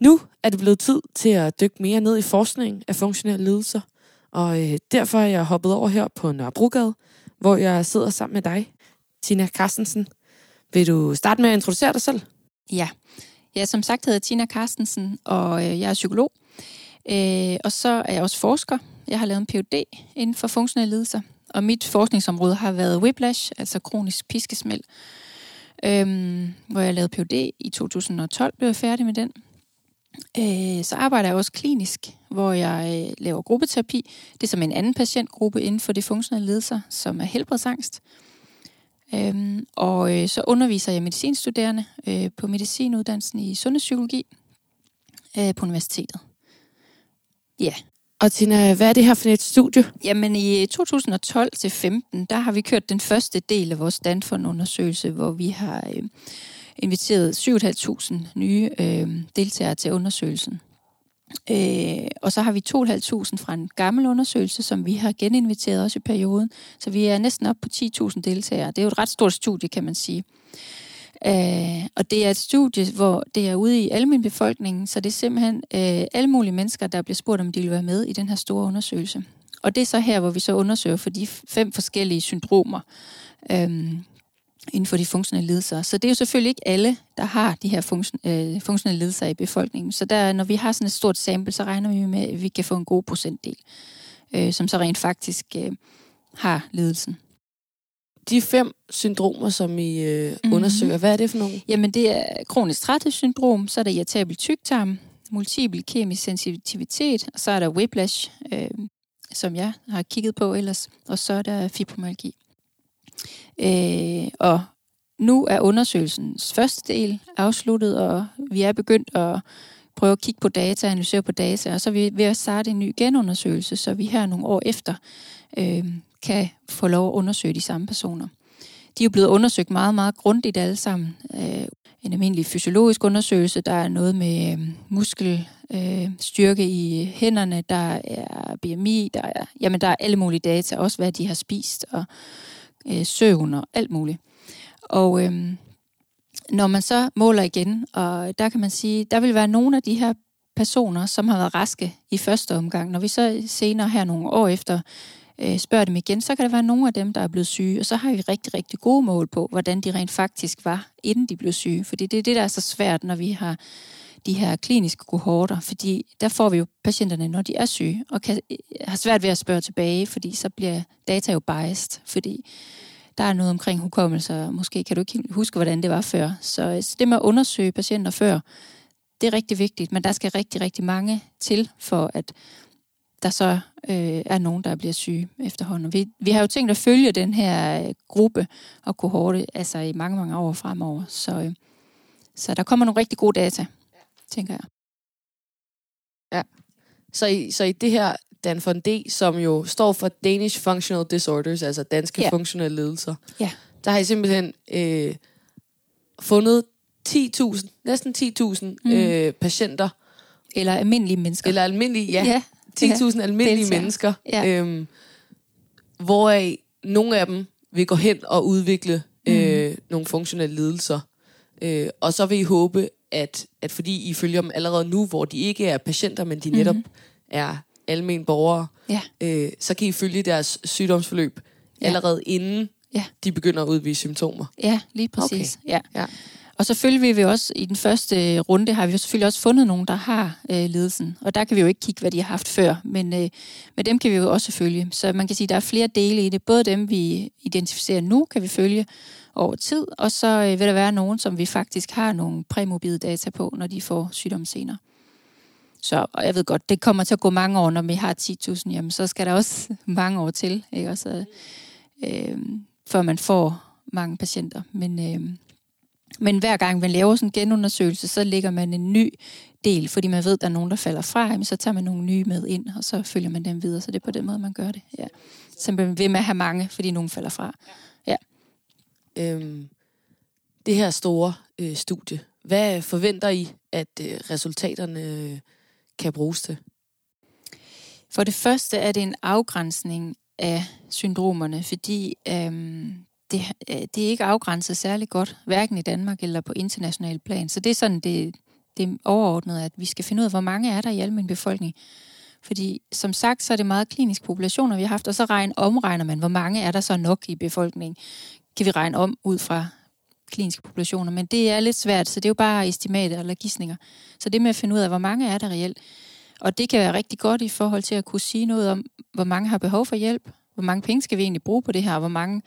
Nu er det blevet tid til at dykke mere ned i forskning af funktionelle lidelser, og øh, derfor er jeg hoppet over her på Nørrebrogade, hvor jeg sidder sammen med dig, Tina Carstensen. Vil du starte med at introducere dig selv? Ja, jeg som sagt hedder Tina Carstensen, og øh, jeg er psykolog. Øh, og så er jeg også forsker. Jeg har lavet en Ph.D. inden for funktionelle lidelser, og mit forskningsområde har været whiplash, altså kronisk piskesmæld, øhm, hvor jeg lavede Ph.D. i 2012, blev jeg færdig med den. Øh, så arbejder jeg også klinisk, hvor jeg øh, laver gruppeterapi. Det er som en anden patientgruppe inden for det funktionelle ledelser, som er helbredsangst. Øhm, og øh, så underviser jeg medicinstuderende øh, på medicinuddannelsen i sundhedspsykologi øh, på universitetet. Ja. Og Tina, hvad er det her for et studie? Jamen i 2012 til 15, der har vi kørt den første del af vores Stanford-undersøgelse, hvor vi har øh, inviteret 7.500 nye øh, deltagere til undersøgelsen. Øh, og så har vi 2.500 fra en gammel undersøgelse, som vi har geninviteret også i perioden. Så vi er næsten op på 10.000 deltagere. Det er jo et ret stort studie, kan man sige. Øh, og det er et studie, hvor det er ude i almen befolkningen, så det er simpelthen øh, alle mulige mennesker, der bliver spurgt, om de vil være med i den her store undersøgelse. Og det er så her, hvor vi så undersøger for de fem forskellige syndromer. Øh, inden for de funktionelle lidelser. Så det er jo selvfølgelig ikke alle, der har de her funktion, øh, funktionelle lidelser i befolkningen. Så der, når vi har sådan et stort sample, så regner vi med, at vi kan få en god procentdel, øh, som så rent faktisk øh, har lidelsen. De fem syndromer, som I øh, mm-hmm. undersøger, hvad er det for nogle? Jamen det er kronisk træthedssyndrom, så er der irritabel tyktarm, multiple kemisk sensitivitet, og så er der whiplash, øh, som jeg har kigget på ellers, og så er der fibromyalgi. Øh, og nu er undersøgelsens første del afsluttet, og vi er begyndt at prøve at kigge på data, analysere på data, og så er vi ved at starte en ny genundersøgelse, så vi her nogle år efter øh, kan få lov at undersøge de samme personer. De er jo blevet undersøgt meget, meget grundigt alle sammen. Øh, en almindelig fysiologisk undersøgelse, der er noget med øh, muskelstyrke øh, i hænderne, der er BMI, der er, jamen der er alle mulige data, også hvad de har spist, og øh, søvn og alt muligt. Og øh, når man så måler igen, og der kan man sige, der vil være nogle af de her personer, som har været raske i første omgang. Når vi så senere her nogle år efter øh, spørger dem igen, så kan der være nogle af dem, der er blevet syge, og så har vi rigtig, rigtig gode mål på, hvordan de rent faktisk var, inden de blev syge. Fordi det er det, der er så svært, når vi har de her kliniske kohorter, fordi der får vi jo patienterne, når de er syge, og kan, øh, har svært ved at spørge tilbage, fordi så bliver data jo biased, fordi der er noget omkring hukommelse, og måske kan du ikke huske, hvordan det var før. Så, øh, så det med at undersøge patienter før, det er rigtig vigtigt, men der skal rigtig, rigtig mange til, for at der så øh, er nogen, der bliver syge efterhånden. Vi, vi har jo tænkt at følge den her øh, gruppe og kohorte altså i mange, mange år fremover. Så, øh, så der kommer nogle rigtig gode data tænker jeg. Ja. Så i, så i det her Danfon D, som jo står for Danish Functional Disorders, altså danske ja. funktionelle lidelser, ja. der har I simpelthen øh, fundet 10.000, næsten 10.000 mm. øh, patienter. Eller almindelige mennesker. Eller almindelige, ja. ja 10.000 ja. almindelige Deltager. mennesker. Ja. Øhm, hvoraf nogle af dem vil gå hen og udvikle mm. øh, nogle funktionelle lidelser. Øh, og så vil I håbe, at, at fordi I følger dem allerede nu, hvor de ikke er patienter, men de netop mm-hmm. er almen borgere, ja. øh, så kan I følge deres sygdomsforløb ja. allerede inden ja. de begynder at udvise symptomer. Ja, lige præcis. Okay. Ja. Ja. Og selvfølgelig vil vi også, i den første runde, har vi jo selvfølgelig også fundet nogen, der har øh, ledelsen. Og der kan vi jo ikke kigge, hvad de har haft før, men, øh, men dem kan vi jo også følge. Så man kan sige, at der er flere dele i det. Både dem, vi identificerer nu, kan vi følge, over tid, og så øh, vil der være nogen, som vi faktisk har nogle præmobile data på, når de får sygdom senere. Så og jeg ved godt, det kommer til at gå mange år, når vi har 10.000, jamen så skal der også mange år til, ikke? Også, øh, før man får mange patienter. Men, øh, men hver gang man laver sådan en genundersøgelse, så lægger man en ny del, fordi man ved, at der er nogen, der falder fra, jamen, så tager man nogle nye med ind, og så følger man dem videre. Så det er på den måde, man gør det. Ja. Simpelthen ved med at have mange, fordi nogen falder fra øh, øhm, det her store øh, studie. Hvad forventer I, at øh, resultaterne øh, kan bruges til? For det første er det en afgrænsning af syndromerne, fordi øhm, det, øh, det er ikke afgrænset særlig godt, hverken i Danmark eller på international plan. Så det er sådan det, det overordnede, at vi skal finde ud af, hvor mange er der i almen befolkning. Fordi som sagt, så er det meget klinisk populationer, vi har haft, og så regn, omregner man, hvor mange er der så nok i befolkningen kan vi regne om ud fra kliniske populationer, men det er lidt svært, så det er jo bare estimater eller gissninger. Så det med at finde ud af, hvor mange er der reelt, og det kan være rigtig godt i forhold til at kunne sige noget om, hvor mange har behov for hjælp, hvor mange penge skal vi egentlig bruge på det her, og hvor mange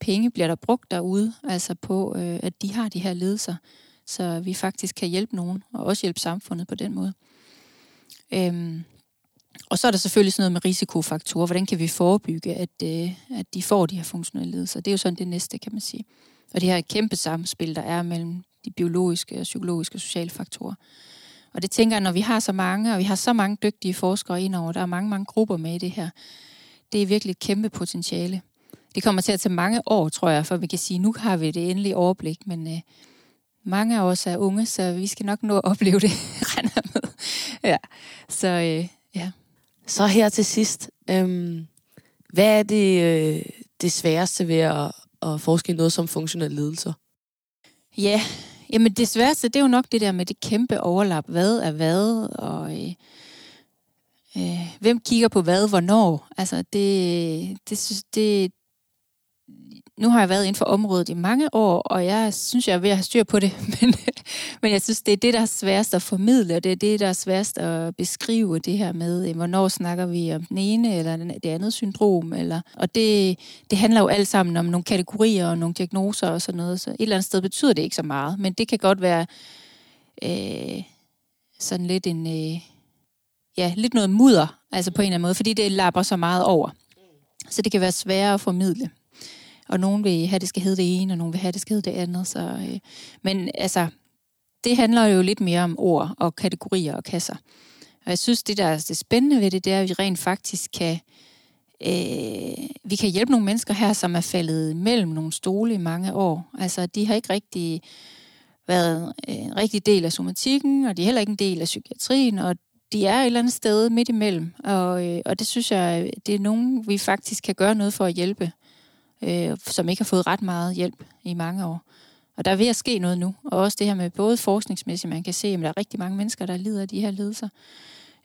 penge bliver der brugt derude, altså på, øh, at de har de her ledelser, så vi faktisk kan hjælpe nogen, og også hjælpe samfundet på den måde. Øhm, og så er der selvfølgelig sådan noget med risikofaktorer. Hvordan kan vi forebygge, at, øh, at de får de her funktionelle lidelser? Det er jo sådan det næste, kan man sige. Og det her kæmpe samspil, der er mellem de biologiske, og psykologiske og sociale faktorer. Og det tænker jeg, når vi har så mange, og vi har så mange dygtige forskere indover, der er mange, mange grupper med i det her, det er virkelig et kæmpe potentiale. Det kommer til at tage mange år, tror jeg, for vi kan sige, nu har vi det endelige overblik, men øh, mange af os er unge, så vi skal nok nå at opleve det, regner med. Ja, så øh, ja. Så her til sidst, øhm, hvad er det, øh, det sværeste ved at, at forske i noget som funktionel lidelser? Ja, jamen det sværeste, det er jo nok det der med det kæmpe overlap. Hvad er hvad, og øh, øh, hvem kigger på hvad, hvornår. Altså det, det, synes, det, nu har jeg været inden for området i mange år, og jeg synes, jeg er ved at have styr på det, men, men jeg synes, det er det, der er sværest at formidle, og det er det, der er sværest at beskrive det her med, øh, hvornår snakker vi om den ene eller det andet syndrom, eller, og det, det handler jo alt sammen om nogle kategorier og nogle diagnoser og sådan noget, så et eller andet sted betyder det ikke så meget, men det kan godt være øh, sådan lidt en, øh, ja, lidt noget mudder, altså på en eller anden måde, fordi det lapper så meget over. Så det kan være sværere at formidle og nogen vil have, at det skal hedde det ene, og nogen vil have, at det skal hedde det andet. Så, øh, men altså, det handler jo lidt mere om ord og kategorier og kasser. Og jeg synes, det der er det spændende ved det, det er, at vi rent faktisk kan, øh, vi kan hjælpe nogle mennesker her, som er faldet mellem nogle stole i mange år. Altså, de har ikke rigtig været øh, en rigtig del af somatikken, og de er heller ikke en del af psykiatrien, og de er et eller andet sted midt imellem. Og, øh, og det synes jeg, det er nogen, vi faktisk kan gøre noget for at hjælpe øh, som ikke har fået ret meget hjælp i mange år. Og der er ved at ske noget nu. Og også det her med både forskningsmæssigt, man kan se, at der er rigtig mange mennesker, der lider af de her lidelser.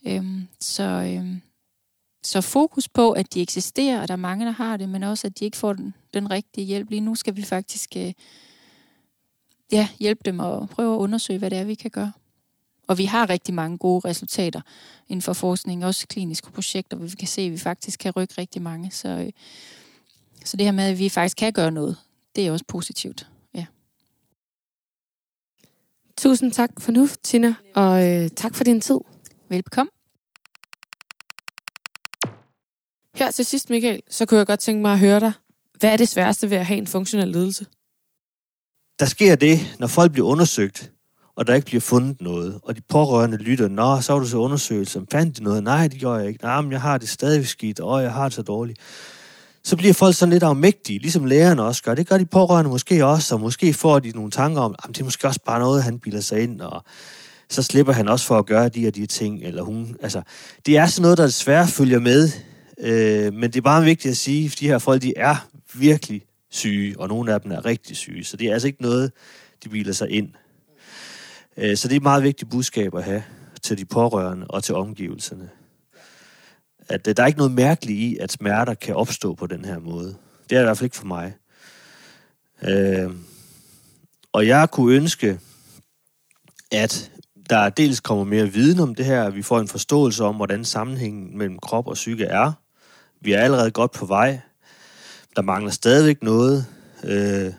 Øhm, så, øhm, så fokus på, at de eksisterer, og der er mange, der har det, men også, at de ikke får den, den rigtige hjælp. Lige nu skal vi faktisk øh, ja, hjælpe dem og prøve at undersøge, hvad det er, vi kan gøre. Og vi har rigtig mange gode resultater inden for forskning, også kliniske projekter, hvor vi kan se, at vi faktisk kan rykke rigtig mange. Så, øh, så det her med, at vi faktisk kan gøre noget, det er også positivt. Tusind tak for nu, Tina, og øh, tak for din tid. Velbekomme. Her til sidst, Michael, så kunne jeg godt tænke mig at høre dig. Hvad er det sværeste ved at have en funktionel ledelse? Der sker det, når folk bliver undersøgt, og der ikke bliver fundet noget, og de pårørende lytter, nå, så var du så undersøgt, som fandt de noget? Nej, det gjorde jeg ikke. Nej, men jeg har det stadig skidt, og jeg har det så dårligt så bliver folk sådan lidt afmægtige, ligesom lærerne også gør. Det gør de pårørende måske også, og måske får de nogle tanker om, at det er måske også bare noget, han bilder sig ind, og så slipper han også for at gøre de og de ting, eller hun. Altså, det er sådan noget, der desværre følger med, øh, men det er bare vigtigt at sige, at de her folk, de er virkelig syge, og nogle af dem er rigtig syge, så det er altså ikke noget, de biler sig ind. Øh, så det er et meget vigtigt budskab at have til de pårørende og til omgivelserne at øh, der er ikke noget mærkeligt i, at smerter kan opstå på den her måde. Det er i hvert fald ikke for mig. Øh, og jeg kunne ønske, at der dels kommer mere viden om det her, at vi får en forståelse om, hvordan sammenhængen mellem krop og psyke er. Vi er allerede godt på vej. Der mangler stadigvæk noget. Øh,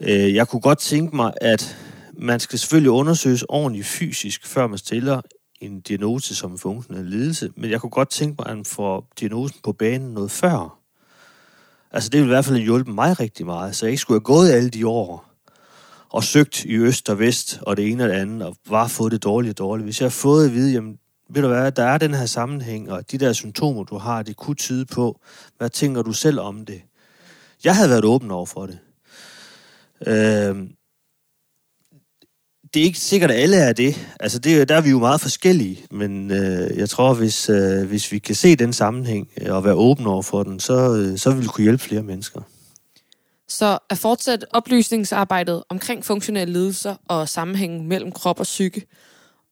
øh, jeg kunne godt tænke mig, at man skal selvfølgelig undersøges ordentligt fysisk, før man stiller en diagnose som en funktionel lidelse, men jeg kunne godt tænke mig, at han får diagnosen på banen noget før. Altså det ville i hvert fald hjælpe mig rigtig meget, så jeg ikke skulle have gået alle de år og søgt i øst og vest og det ene og det andet, og bare fået det dårligt og dårligt. Hvis jeg har fået at vide, jamen, ved du hvad, der er den her sammenhæng, og de der symptomer, du har, det kunne tyde på, hvad tænker du selv om det? Jeg havde været åben over for det. Øh, det er ikke sikkert, at alle er det. Altså, det, der er vi jo meget forskellige, men øh, jeg tror, hvis, øh, hvis vi kan se den sammenhæng øh, og være åbne over for den, så, øh, så vil vi kunne hjælpe flere mennesker. Så at fortsætte oplysningsarbejdet omkring funktionelle lidelser og sammenhængen mellem krop og psyke,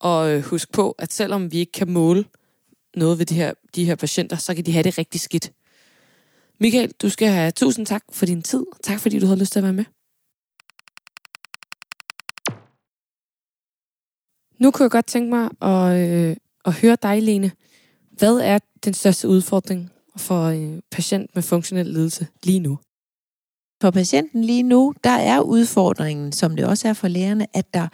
og øh, husk på, at selvom vi ikke kan måle noget ved de her, de her patienter, så kan de have det rigtig skidt. Michael, du skal have tusind tak for din tid. Tak fordi du havde lyst til at være med. Nu kunne jeg godt tænke mig at, øh, at høre dig, Lene. Hvad er den største udfordring for øh, patient med funktionel ledelse lige nu? For patienten lige nu, der er udfordringen, som det også er for lægerne, at der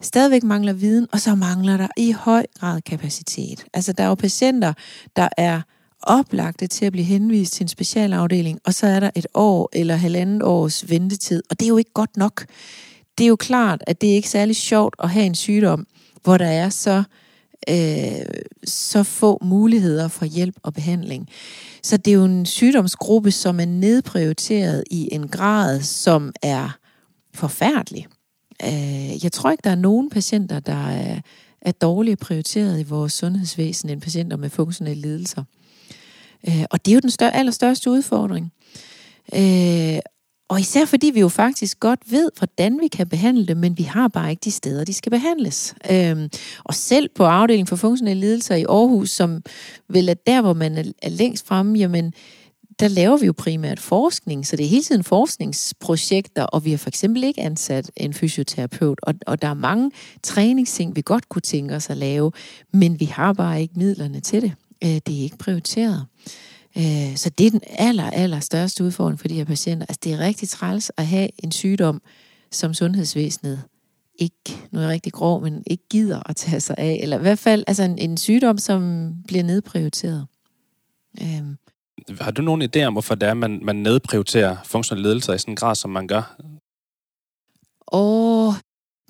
stadigvæk mangler viden, og så mangler der i høj grad kapacitet. Altså der er jo patienter, der er oplagte til at blive henvist til en specialafdeling, og så er der et år eller halvandet års ventetid, og det er jo ikke godt nok. Det er jo klart, at det er ikke særlig sjovt at have en sygdom, hvor der er så, øh, så få muligheder for hjælp og behandling. Så det er jo en sygdomsgruppe, som er nedprioriteret i en grad, som er forfærdelig. Øh, jeg tror ikke, der er nogen patienter, der er, er dårligt prioriteret i vores sundhedsvæsen end patienter med funktionelle lidelser. Øh, og det er jo den større, allerstørste udfordring. Øh, og især fordi vi jo faktisk godt ved, hvordan vi kan behandle dem, men vi har bare ikke de steder, de skal behandles. Øhm, og selv på afdelingen for funktionelle lidelser i Aarhus, som vel er der, hvor man er, længst fremme, jamen, der laver vi jo primært forskning, så det er hele tiden forskningsprojekter, og vi har for eksempel ikke ansat en fysioterapeut, og, og der er mange træningsting, vi godt kunne tænke os at lave, men vi har bare ikke midlerne til det. Øh, det er ikke prioriteret. Øh, så det er den aller, aller største udfordring for de her patienter. Altså det er rigtig træls at have en sygdom, som sundhedsvæsenet ikke, nu er jeg rigtig grov, men ikke gider at tage sig af. Eller i hvert fald altså en, en sygdom, som bliver nedprioriteret. Øhm. Har du nogen idé om, hvorfor det er, man, man nedprioriterer funktionelle ledelser i sådan en grad, som man gør? Åh,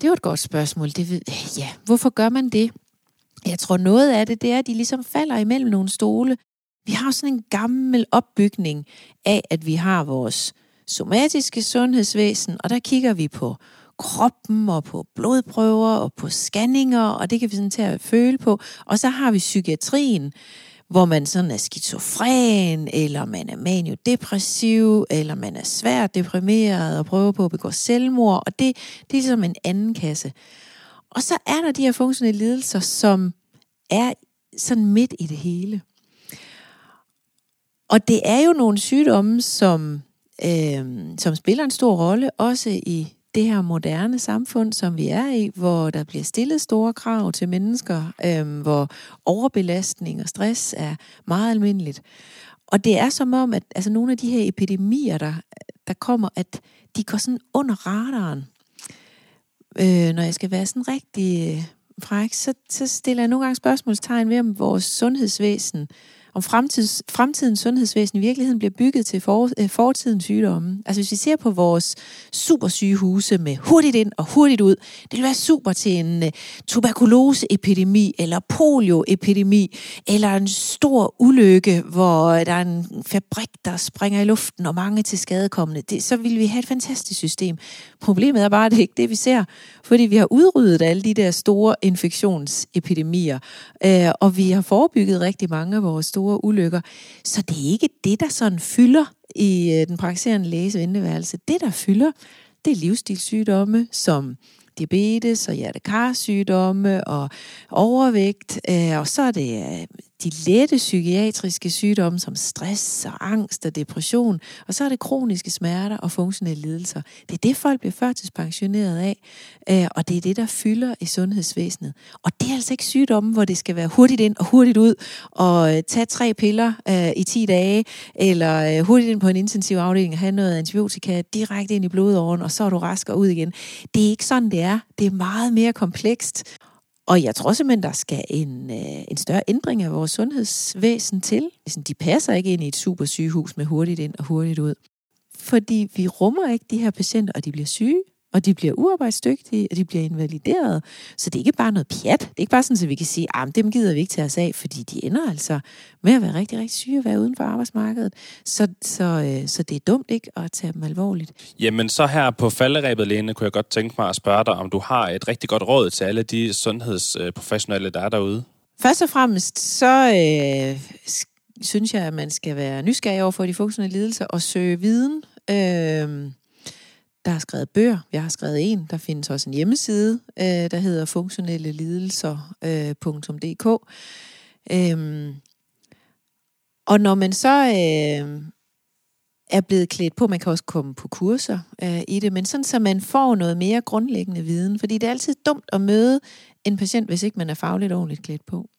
det var et godt spørgsmål. Det ved, ja, hvorfor gør man det? Jeg tror noget af det, det er, at de ligesom falder imellem nogle stole. Vi har sådan en gammel opbygning af, at vi har vores somatiske sundhedsvæsen, og der kigger vi på kroppen og på blodprøver og på scanninger, og det kan vi sådan til at føle på. Og så har vi psykiatrien, hvor man sådan er skizofren, eller man er maniodepressiv, eller man er svært deprimeret og prøver på at begå selvmord, og det, det er ligesom en anden kasse. Og så er der de her funktionelle lidelser, som er sådan midt i det hele. Og det er jo nogle sygdomme, som, øh, som spiller en stor rolle, også i det her moderne samfund, som vi er i, hvor der bliver stillet store krav til mennesker, øh, hvor overbelastning og stress er meget almindeligt. Og det er som om, at altså, nogle af de her epidemier, der, der kommer, at de går sådan under radaren. Øh, når jeg skal være sådan rigtig øh, fræk, så, så stiller jeg nogle gange spørgsmålstegn ved, om vores sundhedsvæsen om fremtids, fremtidens sundhedsvæsen i virkeligheden bliver bygget til for, øh, fortidens sygdomme. Altså hvis vi ser på vores supersygehuse med hurtigt ind og hurtigt ud, det vil være super til en øh, tuberkuloseepidemi eller polioepidemi eller en stor ulykke, hvor der er en fabrik, der springer i luften og mange til skadekommende. Det, så vil vi have et fantastisk system. Problemet er bare, at det ikke det, vi ser, fordi vi har udryddet alle de der store infektionsepidemier, øh, og vi har forebygget rigtig mange af vores store store ulykker. Så det er ikke det, der sådan fylder i øh, den praktiserende læges venteværelse. Det, der fylder, det er livsstilssygdomme som diabetes og hjertekarsygdomme og overvægt, øh, og så er det øh, de lette psykiatriske sygdomme som stress og angst og depression, og så er det kroniske smerter og funktionelle lidelser. Det er det, folk bliver førtidspensioneret af, øh, og det er det, der fylder i sundhedsvæsenet. Og det er altså ikke sygdomme, hvor det skal være hurtigt ind og hurtigt ud, og øh, tage tre piller øh, i 10 dage, eller øh, hurtigt ind på en intensiv afdeling og have noget antibiotika direkte ind i blodåren, og så er du rask og ud igen. Det er ikke sådan, det er. Det er meget mere komplekst, og jeg tror simpelthen, der skal en, øh, en større ændring af vores sundhedsvæsen til. De passer ikke ind i et super sygehus med hurtigt ind og hurtigt ud. Fordi vi rummer ikke de her patienter, og de bliver syge og de bliver uarbejdsdygtige, og de bliver invalideret. Så det er ikke bare noget pjat. Det er ikke bare sådan, at vi kan sige, at dem gider vi ikke tage os af, fordi de ender altså med at være rigtig, rigtig syge og være uden for arbejdsmarkedet. Så, så, øh, så det er dumt ikke at tage dem alvorligt. Jamen så her på falderæbet, Lene, kunne jeg godt tænke mig at spørge dig, om du har et rigtig godt råd til alle de sundhedsprofessionelle, der er derude? Først og fremmest, så øh, synes jeg, at man skal være nysgerrig over for de funktionelle lidelser og søge viden. Øh, der har skrevet bøger. Jeg har skrevet en. Der findes også en hjemmeside, øh, der hedder funktionellelidelser.dk. Øh, øhm, og når man så øh, er blevet klædt på, man kan også komme på kurser øh, i det, men sådan så man får noget mere grundlæggende viden, fordi det er altid dumt at møde en patient, hvis ikke man er fagligt ordentligt klædt på.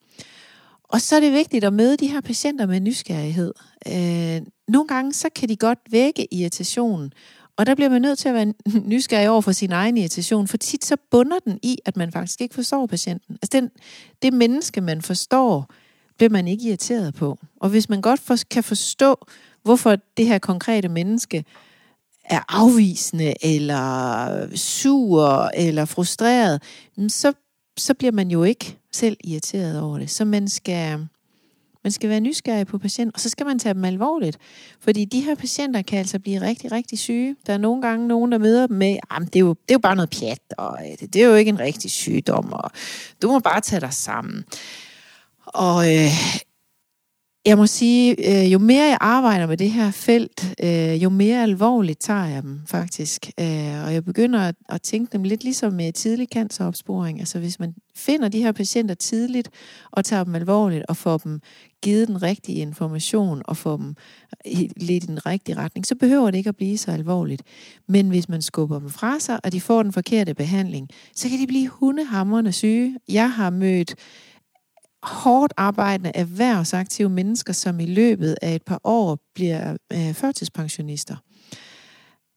Og så er det vigtigt at møde de her patienter med nysgerrighed. Øh, nogle gange så kan de godt vække irritation og der bliver man nødt til at være nysgerrig over for sin egen irritation, for tit så bunder den i, at man faktisk ikke forstår patienten. Altså den, det menneske, man forstår, bliver man ikke irriteret på. Og hvis man godt for, kan forstå, hvorfor det her konkrete menneske er afvisende, eller sur, eller frustreret, mm, så, så bliver man jo ikke selv irriteret over det. Så man skal, man skal være nysgerrig på patienten, og så skal man tage dem alvorligt. Fordi de her patienter kan altså blive rigtig, rigtig syge. Der er nogle gange nogen, der møder dem med, at det, er jo, det er jo bare noget pjat, og øh, det, det er jo ikke en rigtig sygdom, og du må bare tage dig sammen. Og øh, jeg må sige, øh, jo mere jeg arbejder med det her felt, øh, jo mere alvorligt tager jeg dem faktisk. Øh, og jeg begynder at, at tænke dem lidt ligesom med tidlig canceropsporing. Altså hvis man finder de her patienter tidligt og tager dem alvorligt og får dem givet den rigtige information og får dem lidt i den rigtige retning, så behøver det ikke at blive så alvorligt. Men hvis man skubber dem fra sig, og de får den forkerte behandling, så kan de blive hundehamrende syge. Jeg har mødt hårdt arbejdende erhvervsaktive mennesker, som i løbet af et par år bliver øh, førtidspensionister.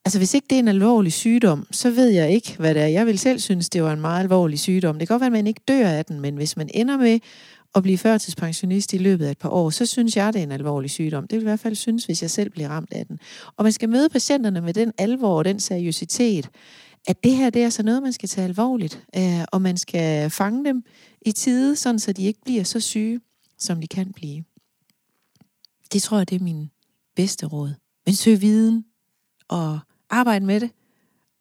Altså hvis ikke det er en alvorlig sygdom, så ved jeg ikke, hvad det er. Jeg vil selv synes, det var en meget alvorlig sygdom. Det kan godt være, at man ikke dør af den, men hvis man ender med at blive førtidspensionist i løbet af et par år, så synes jeg, det er en alvorlig sygdom. Det vil i hvert fald synes, hvis jeg selv bliver ramt af den. Og man skal møde patienterne med den alvor og den seriøsitet, at det her det er så noget, man skal tage alvorligt, øh, og man skal fange dem i tide, sådan så de ikke bliver så syge, som de kan blive. Det tror jeg, det er min bedste råd. Men søg viden og arbejde med det,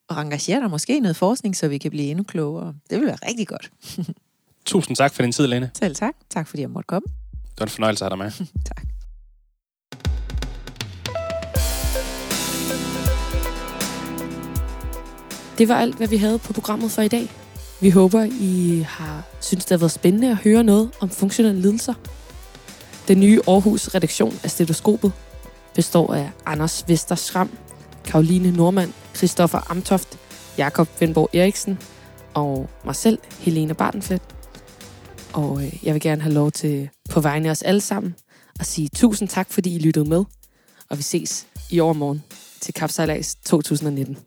og engagere dig måske i noget forskning, så vi kan blive endnu klogere. Det vil være rigtig godt. Tusind tak for din tid, Lene. Selv tak. Tak fordi jeg måtte komme. Det var en fornøjelse at have dig med. tak. Det var alt, hvad vi havde på programmet for i dag. Vi håber, I har synes, det har været spændende at høre noget om funktionelle lidelser. Den nye Aarhus redaktion af Stetoskopet består af Anders Vester Schram, Karoline Normand, Christoffer Amtoft, Jakob Venborg Eriksen og mig selv, Helene Bartenflet. Og øh, jeg vil gerne have lov til på vegne af os alle sammen at sige tusind tak, fordi I lyttede med. Og vi ses i overmorgen til Kapsejlads 2019.